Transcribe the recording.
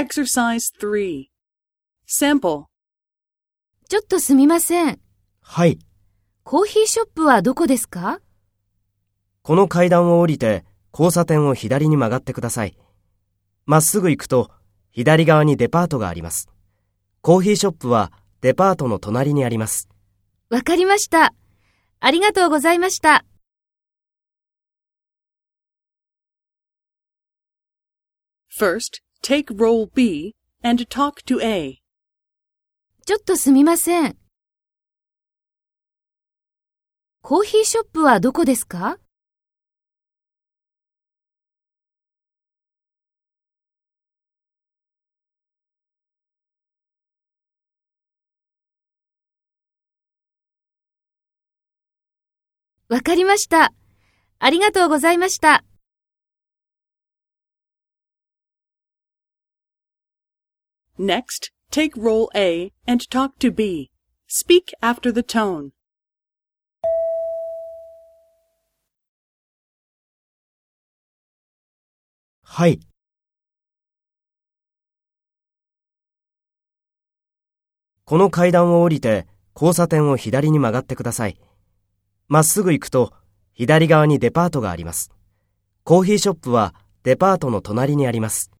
Exercise 3. Sample. ちょっとすみません。はい。コーヒーショップはどこですか？この階段を降りて交差点を左に曲がってください。まっすぐ行くと左側にデパートがあります。コーヒーショップはデパートの隣にあります。わかりました。ありがとうございました。First, take role B and talk to A. ちょっとすみません。コーヒーショップはどこですか？わかりました。ありがとうございました。Next, take role A and talk to B. Speak after the tone. はい。この階段を降りて交差点を左に曲がってください。まっすぐ行くと左側にデパートがあります。コーヒーショップはデパートの隣にあります。